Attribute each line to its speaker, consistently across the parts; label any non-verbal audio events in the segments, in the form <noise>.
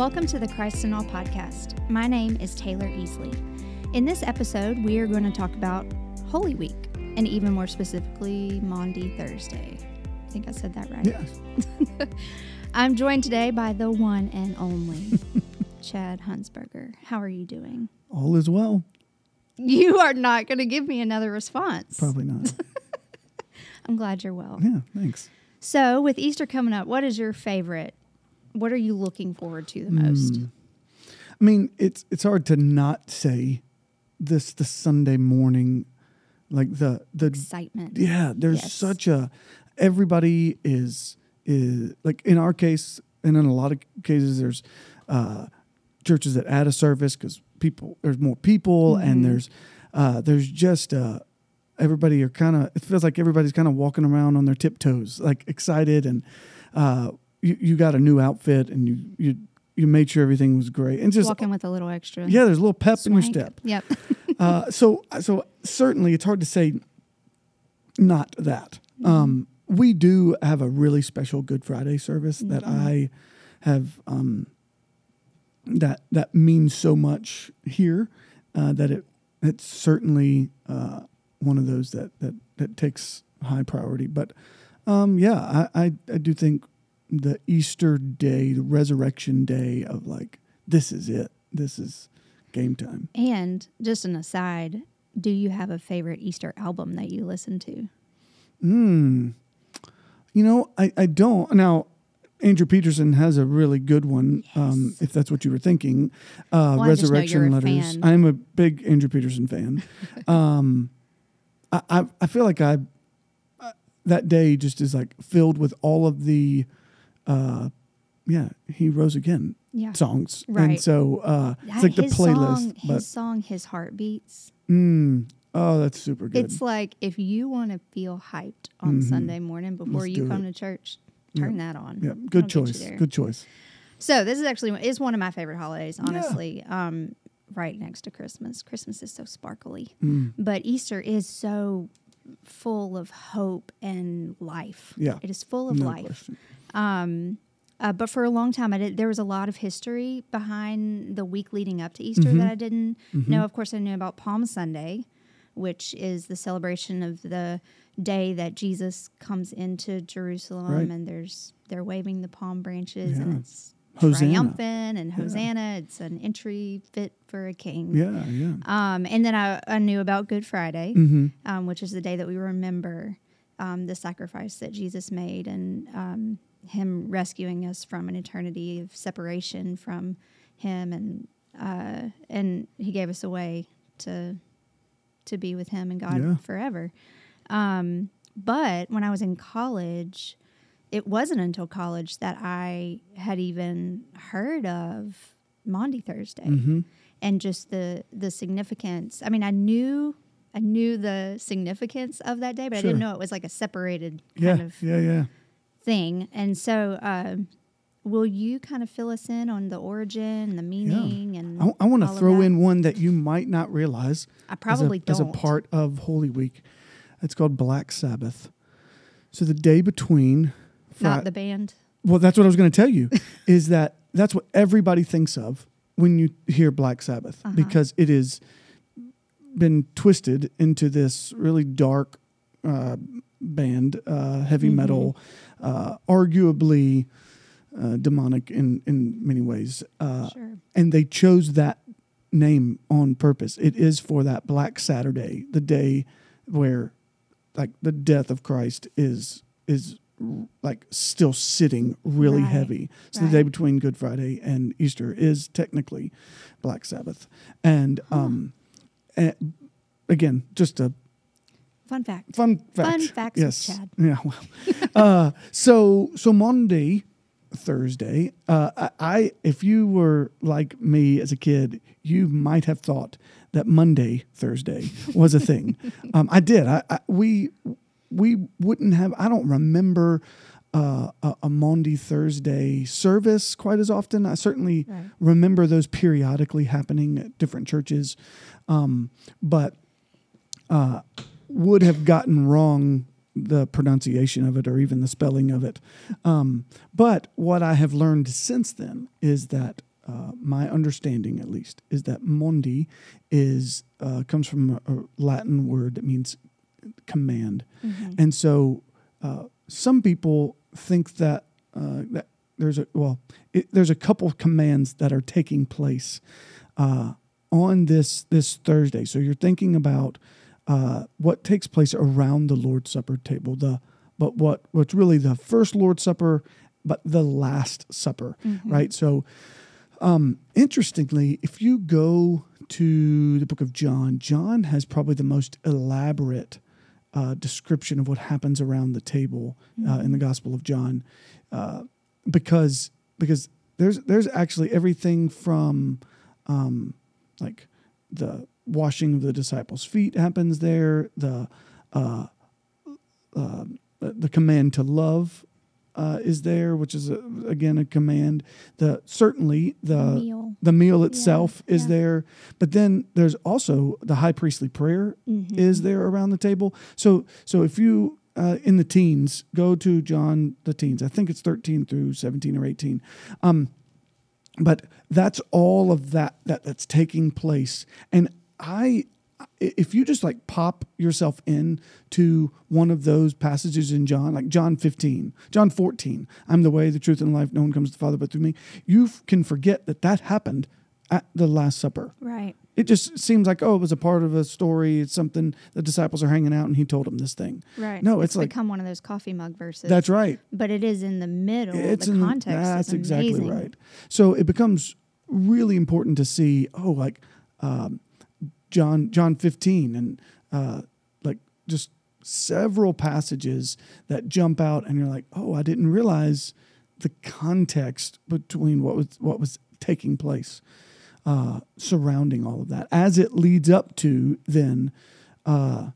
Speaker 1: Welcome to the Christ in All podcast. My name is Taylor Easley. In this episode, we are going to talk about Holy Week, and even more specifically, Maundy Thursday. I think I said that right.
Speaker 2: Yes. <laughs>
Speaker 1: I'm joined today by the one and only <laughs> Chad Hunsberger. How are you doing?
Speaker 2: All is well.
Speaker 1: You are not going to give me another response.
Speaker 2: Probably not. <laughs>
Speaker 1: I'm glad you're well.
Speaker 2: yeah, thanks.
Speaker 1: So, with Easter coming up, what is your favorite? What are you looking forward to the most?
Speaker 2: Mm. I mean, it's it's hard to not say this the Sunday morning, like the the
Speaker 1: Excitement.
Speaker 2: yeah. There's
Speaker 1: Yes.
Speaker 2: such a everybody is is like in our case, and in a lot of cases, there's uh, churches that add a service because people there's more people,
Speaker 1: Mhm.
Speaker 2: and there's uh, there's just uh, everybody are kind of it feels like everybody's kind of walking around on their tiptoes, like excited, and uh, you you got a new outfit, and you you you made sure everything was great, and just
Speaker 1: Walking with a little extra.
Speaker 2: yeah, there's a little pep in your step.
Speaker 1: Yep. <laughs>
Speaker 2: Uh, so so certainly it's hard to say not that. Um, we do have a really special Good Friday service that
Speaker 1: Mhm.
Speaker 2: I have um, that that means so much here uh, that it it's certainly uh, one of those that that that takes high priority. But um, yeah, I, I I do think the Easter day, the resurrection day of like this is it. This is game time.
Speaker 1: And just an aside, do you have a favorite Easter album that you listen to?
Speaker 2: Hmm. You know, I, I don't. Now, Andrew Peterson has a really good one, um, if that's what you were thinking. Uh,
Speaker 1: Well, I just know
Speaker 2: Resurrection Letters. I'm a big Andrew Peterson fan. <laughs> um, I, I, I feel like I, uh, that day just is like filled with all of the, uh, yeah, he rose again
Speaker 1: Yeah.
Speaker 2: songs.
Speaker 1: Right.
Speaker 2: And so uh, it's like the
Speaker 1: his
Speaker 2: playlist.
Speaker 1: Song,
Speaker 2: but,
Speaker 1: his song, His Heart Beats.
Speaker 2: mm, oh, that's super good.
Speaker 1: It's like if you want to feel hyped on
Speaker 2: Mhm.
Speaker 1: Sunday morning before
Speaker 2: Let's
Speaker 1: you come
Speaker 2: it.
Speaker 1: to church, turn that on.
Speaker 2: yeah, good
Speaker 1: you
Speaker 2: choice. Good choice.
Speaker 1: So this is actually is one of my favorite holidays, honestly. Um, right next to Christmas. Christmas is so sparkly,
Speaker 2: Mm,
Speaker 1: but Easter is so full of hope and life.
Speaker 2: Yeah.
Speaker 1: It is full of
Speaker 2: no
Speaker 1: life.
Speaker 2: question.
Speaker 1: Um, uh, but for a long time, I did. There was a lot of history behind the week leading up to Easter
Speaker 2: Mhm.
Speaker 1: that I didn't
Speaker 2: Mm-hmm.
Speaker 1: know. Of course, I knew about Palm Sunday, which is the celebration of the day that Jesus comes into Jerusalem,
Speaker 2: Right.
Speaker 1: and there's they're waving the palm branches, and it's
Speaker 2: Hosanna.
Speaker 1: triumphant and Hosanna. It's an entry fit for a king.
Speaker 2: Yeah, yeah.
Speaker 1: Um, and then I, I knew about Good Friday,
Speaker 2: Mm-hmm.
Speaker 1: um, which is the day that we remember um, the sacrifice that Jesus made and um, Him rescuing us from an eternity of separation from Him, and uh, and He gave us a way to to be with Him and God
Speaker 2: Yeah.
Speaker 1: forever. Um, but when I was in college, it wasn't until college that I had even heard of Maundy Thursday
Speaker 2: Mm-hmm.
Speaker 1: and just the the significance. I mean, I knew I knew the significance of that day, but I didn't know it was like a separated
Speaker 2: Yeah,
Speaker 1: kind of
Speaker 2: yeah, yeah.
Speaker 1: Thing. And so, um, will you kind of fill us in on the origin, the meaning, and
Speaker 2: I, I want to throw in one that you might not realize
Speaker 1: I probably
Speaker 2: as a,
Speaker 1: don't.
Speaker 2: as a part of Holy Week. It's called Black Sabbath. So the day between,
Speaker 1: not the band.
Speaker 2: well, that's what I was going to tell you, <laughs> is that that's what everybody thinks of when you hear Black Sabbath
Speaker 1: Uh-huh.
Speaker 2: because it is been twisted into this really dark uh, band, uh, heavy
Speaker 1: Mhm.
Speaker 2: metal, uh, arguably uh, demonic in in many ways. Uh,
Speaker 1: Sure.
Speaker 2: and they chose that name on purpose. It is for that Black Saturday, the day where like the death of Christ is is like still sitting really
Speaker 1: Right,
Speaker 2: heavy. So the day between Good Friday and Easter is technically Black Sabbath. And um and again, just a
Speaker 1: Fun fact.
Speaker 2: fun fact.
Speaker 1: Fun facts
Speaker 2: yes.
Speaker 1: Chad. <laughs>
Speaker 2: Yeah. Well. uh, so so Monday, Thursday. Uh, I, I if you were like me as a kid, you might have thought that Monday Thursday was a thing. <laughs> um, I did. I, I we we wouldn't have. I don't remember. Uh, a, a Maundy Thursday service quite as often. I certainly
Speaker 1: Right.
Speaker 2: remember those periodically happening at different churches, um, but uh, would have gotten wrong the pronunciation of it or even the spelling of it. Um, but what I have learned since then is that uh, my understanding at least is that Maundy is uh, comes from a, a Latin word that means command,
Speaker 1: Mm-hmm.
Speaker 2: and so uh, some people think that uh, that there's a well, it, there's a couple of commands that are taking place uh, on this this Thursday. So you're thinking about uh, what takes place around the Lord's Supper table. The but what what's really the first Lord's Supper, but the Last Supper,
Speaker 1: Mm-hmm.
Speaker 2: right? So um, interestingly, if you go to the book of John, John has probably the most elaborate uh, description of what happens around the table uh, in the Gospel of John, uh, because because there's there's actually everything from um, like the washing of the disciples' feet happens there, the uh, uh, the command to love uh, is there, which is a, again a command. The certainly the
Speaker 1: meal.
Speaker 2: the meal itself is
Speaker 1: yeah.
Speaker 2: there, but then there's also the high priestly prayer
Speaker 1: Mm-hmm.
Speaker 2: is there around the table. So so if you uh, in the teens go to John the teens, I think it's thirteen through seventeen or eighteen. Um, but that's all of that that that's taking place and i if you just like pop yourself in to one of those passages in john like john 15 john 14 i'm the way the truth and the life no one comes to the father but through me you f- can forget that that happened at the last supper
Speaker 1: Right.
Speaker 2: it just seems like oh it was a part of a story it's something the disciples are hanging out and he told them this thing
Speaker 1: Right.
Speaker 2: no it's, like
Speaker 1: become one of those coffee mug verses.
Speaker 2: that's right
Speaker 1: But it is in the middle.
Speaker 2: it's
Speaker 1: the
Speaker 2: in
Speaker 1: context
Speaker 2: that's exactly right so it becomes really important to see oh like um, john john 15 and uh, like just several passages that jump out and you're like oh i didn't realize the context between what was what was taking place uh, surrounding all of that. As it leads up to then uh,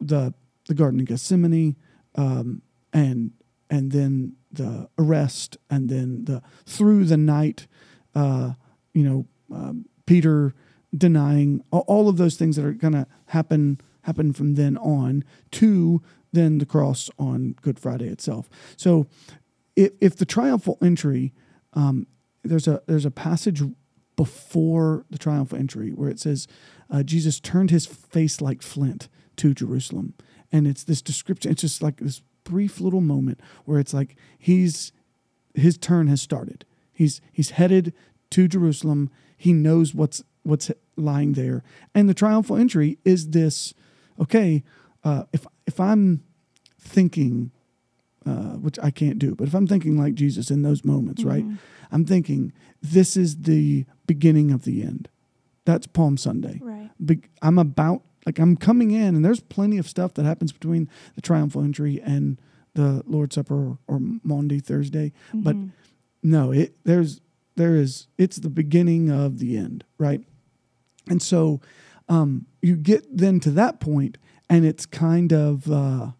Speaker 2: the the Garden of Gethsemane, um, and and then the arrest, and then the through the night, uh, you know, um, Peter denying all, of those things that are going to happen happen from then on to then the cross on Good Friday itself. So, if if the triumphal entry, um, there's a there's a passage before the triumphal entry where it says uh, Jesus turned his face like flint to Jerusalem, and it's this description. It's just like this brief little moment where it's like he's his turn has started. He's he's headed to Jerusalem. He knows what's what's lying there, and the triumphal entry is this. Okay, uh, if if I'm thinking, uh, which I can't do, but if I'm thinking like Jesus in those moments, right? I'm thinking this is the beginning of the end. That's Palm Sunday.
Speaker 1: Right.
Speaker 2: Be- I'm about like I'm coming in, and there's plenty of stuff that happens between the triumphal entry and the Lord's Supper or, or Maundy Thursday, but
Speaker 1: Mm-hmm.
Speaker 2: no, it there's there is it's the beginning of the end, right? And so um, you get then to that point, and it's kind of uh,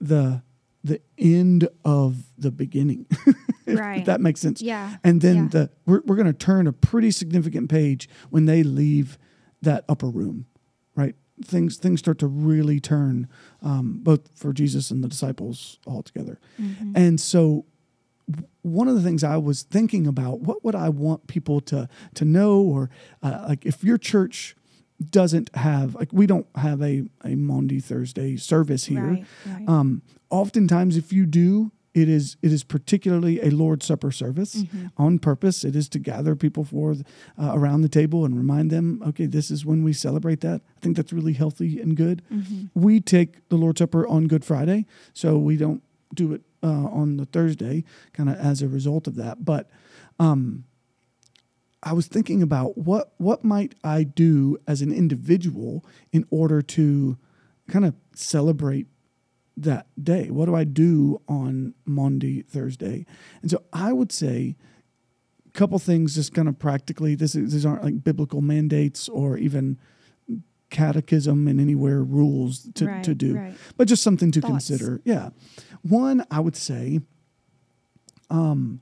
Speaker 2: the the end of the beginning. <laughs> if
Speaker 1: Right.
Speaker 2: that makes sense.
Speaker 1: Yeah.
Speaker 2: And then
Speaker 1: Yeah.
Speaker 2: the we're, we're going to turn a pretty significant page when they leave that upper room, right? Things things start to really turn, um, both for Jesus and the disciples all together.
Speaker 1: Mm-hmm.
Speaker 2: And so, one of the things I was thinking about, what would I want people to to know, or uh, like if your church doesn't have like we don't have a a Maundy Thursday service here.
Speaker 1: Right. Right.
Speaker 2: Um, oftentimes, if you do, it is it is particularly a Lord's Supper service
Speaker 1: Mm-hmm.
Speaker 2: on purpose. It is to gather people for uh, around the table and remind them, okay, this is when we celebrate that. I think that's really healthy and good.
Speaker 1: Mm-hmm.
Speaker 2: We take the Lord's Supper on Good Friday, so we don't do it uh, on the Thursday, kind of as a result of that. But um, I was thinking about what what might I do as an individual in order to kind of celebrate that day. What do I do on Monday, Thursday? And so I would say a couple things just kind of practically. This is, these aren't like biblical mandates or even catechism and anywhere rules to,
Speaker 1: Right,
Speaker 2: to do,
Speaker 1: right.
Speaker 2: but just something to
Speaker 1: Thoughts.
Speaker 2: consider. Yeah. One, I would say, um,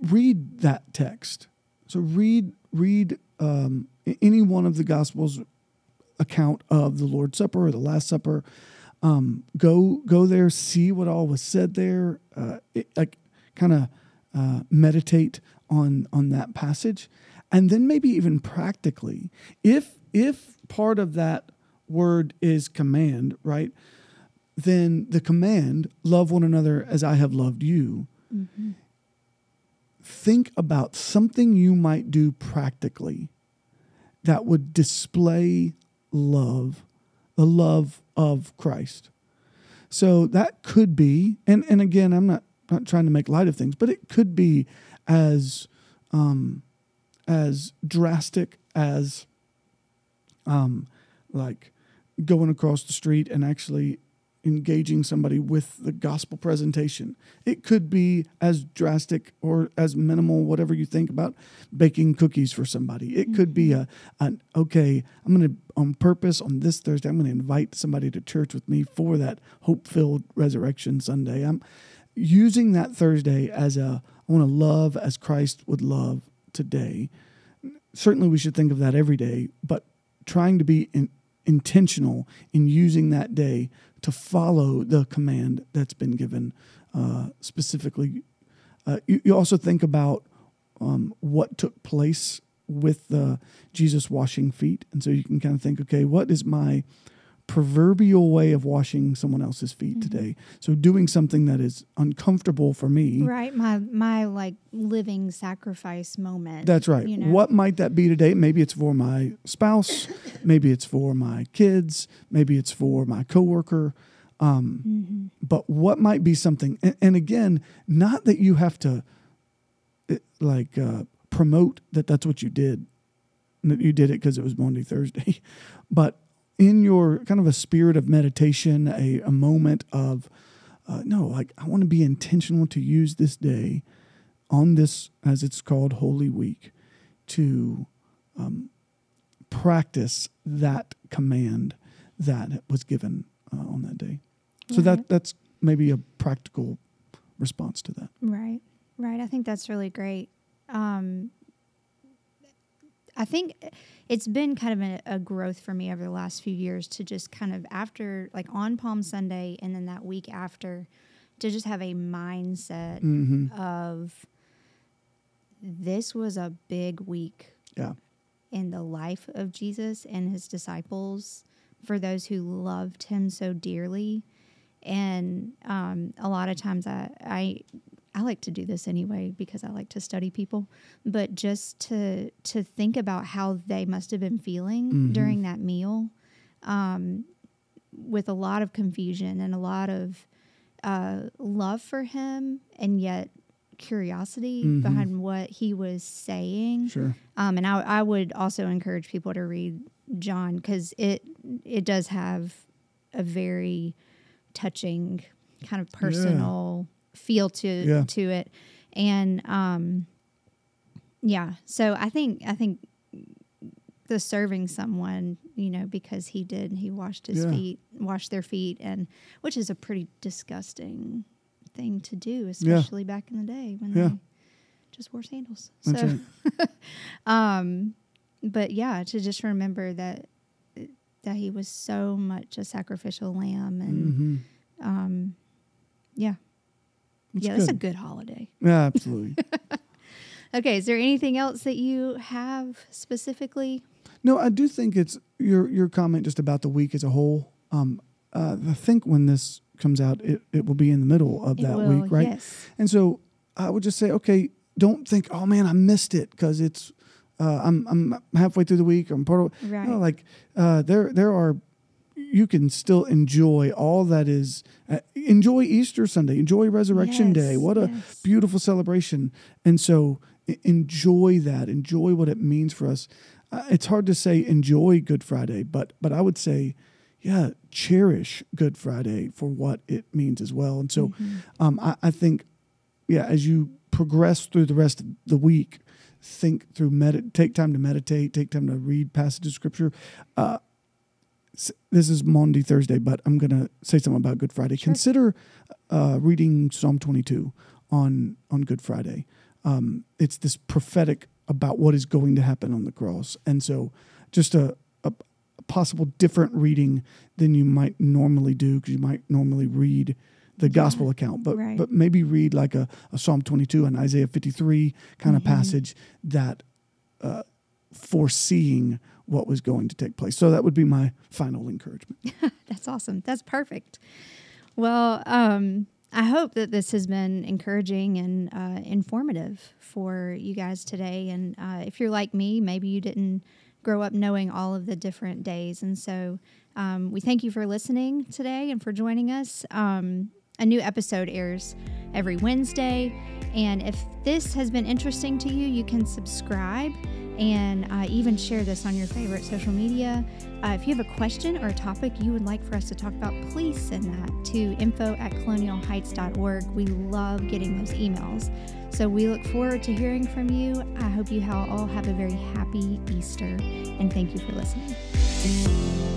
Speaker 2: read that text. So read read um, any one of the Gospels account of the Lord's Supper or the Last Supper. Um, go go there, see what all was said there. Uh, it, like kind of uh, meditate on on that passage, and then maybe even practically, if if part of that word is command, right? Then the command, love one another as I have loved you. Think about something you might do practically that would display love, the love of Christ. So that could be, and, and again, I'm not, not trying to make light of things, but it could be as um, as drastic as um, like going across the street and actually engaging somebody with the gospel presentation. It could be as drastic or as minimal, whatever you think about baking cookies for somebody. It could be a an okay, I'm gonna on purpose on this Thursday, I'm gonna invite somebody to church with me for that hope filled resurrection Sunday. I'm using that Thursday as a I want to love as Christ would love today. Certainly we should think of that every day, but trying to be in, intentional in using that day to follow the command that's been given uh, specifically. Uh, you, you also think about um, what took place with the Jesus washing feet, and so you can kind of think, okay, what is my proverbial way of washing someone else's feet today? So doing something that is uncomfortable for me.
Speaker 1: Right. My my like living sacrifice moment.
Speaker 2: That's right.
Speaker 1: You know?
Speaker 2: What might that be today? Maybe it's for my spouse. <coughs> maybe it's for my kids. Maybe it's for my coworker. Um,
Speaker 1: Mm-hmm.
Speaker 2: But what might be something? And, and again, not that you have to eh, like uh, promote that that's what you did. and That you did it because it was Monday, Thursday, <laughs> but in your kind of a spirit of meditation, a, a moment of uh, no, like I want to be intentional to use this day on this, as it's called, Holy Week, to um, practice that command that was given uh, on that day. So that that's maybe a practical response to that.
Speaker 1: Right, right. I think that's really great. Um, I think it's been kind of a, a growth for me over the last few years to just kind of after, like on Palm Sunday and then that week after, to just have a mindset
Speaker 2: hmm
Speaker 1: of this was a big week
Speaker 2: Yeah.
Speaker 1: in the life of Jesus and his disciples for those who loved him so dearly. And um, a lot of times I, I I like to do this anyway because I like to study people, but just to to think about how they must have been feeling
Speaker 2: Mhm.
Speaker 1: during that meal, um, with a lot of confusion and a lot of uh, love for him, and yet curiosity
Speaker 2: Mhm.
Speaker 1: behind what he was saying.
Speaker 2: Sure.
Speaker 1: Um, and I, I would also encourage people to read John because it it does have a very touching kind of personal feel to
Speaker 2: Yeah.
Speaker 1: to it, and um, yeah. So I think I think the serving someone, you know, because he did he washed his
Speaker 2: Yeah.
Speaker 1: feet, washed their feet, and which is a pretty disgusting thing to do, especially back in the day when
Speaker 2: Yeah.
Speaker 1: they just wore sandals.
Speaker 2: That's
Speaker 1: so.
Speaker 2: right. <laughs>
Speaker 1: Um, but yeah, to just remember that that he was so much a sacrificial lamb, and
Speaker 2: hmm
Speaker 1: um, yeah, Yeah, that's a
Speaker 2: good.
Speaker 1: good holiday.
Speaker 2: Yeah, absolutely. <laughs>
Speaker 1: Okay, is there anything else that you have specifically?
Speaker 2: no, I do think it's your your comment just about the week as a whole. Um, uh, I think when this comes out, it, it will be in the middle of
Speaker 1: It
Speaker 2: that
Speaker 1: will,
Speaker 2: week, right?
Speaker 1: Yes.
Speaker 2: And so I would just say, okay, don't think, oh man, I missed it because it's uh, I'm I'm halfway through the week. I'm part of
Speaker 1: Right.
Speaker 2: no, like uh, there there are you can still enjoy all that is uh, enjoy Easter Sunday, enjoy Resurrection Day. What a
Speaker 1: yes.
Speaker 2: beautiful celebration! And so enjoy that, enjoy what it means for us. Uh, it's hard to say enjoy Good Friday, but but I would say, yeah, cherish Good Friday for what it means as well. And so,
Speaker 1: Mm-hmm.
Speaker 2: um, I, I think, yeah, as you progress through the rest of the week, think through medit, take time to meditate, take time to read passages of scripture. Uh, this is Monday, Thursday, but I'm going to say something about Good Friday.
Speaker 1: Sure.
Speaker 2: Consider uh, reading Psalm 22 on on Good Friday. Um, it's this prophetic about what is going to happen on the cross, and so just a, a, a possible different reading than you might normally do because you might normally read the gospel account, but
Speaker 1: Right.
Speaker 2: but maybe read like a, a Psalm 22 and Isaiah 53 kind of
Speaker 1: Mm-hmm.
Speaker 2: passage that uh, foreseeing what was going to take place. So that would be my final encouragement. <laughs>
Speaker 1: That's awesome. That's perfect. Well, um, I hope that this has been encouraging and uh, informative for you guys today. And uh, if you're like me, maybe you didn't grow up knowing all of the different days. And so um, we thank you for listening today and for joining us. Um, a new episode airs every Wednesday. And if this has been interesting to you, you can subscribe and uh, even share this on your favorite social media. Uh, if you have a question or a topic you would like for us to talk about, please send that to info at colonialheights.org. We love getting those emails. So we look forward to hearing from you. I hope you all have a very happy Easter, and thank you for listening.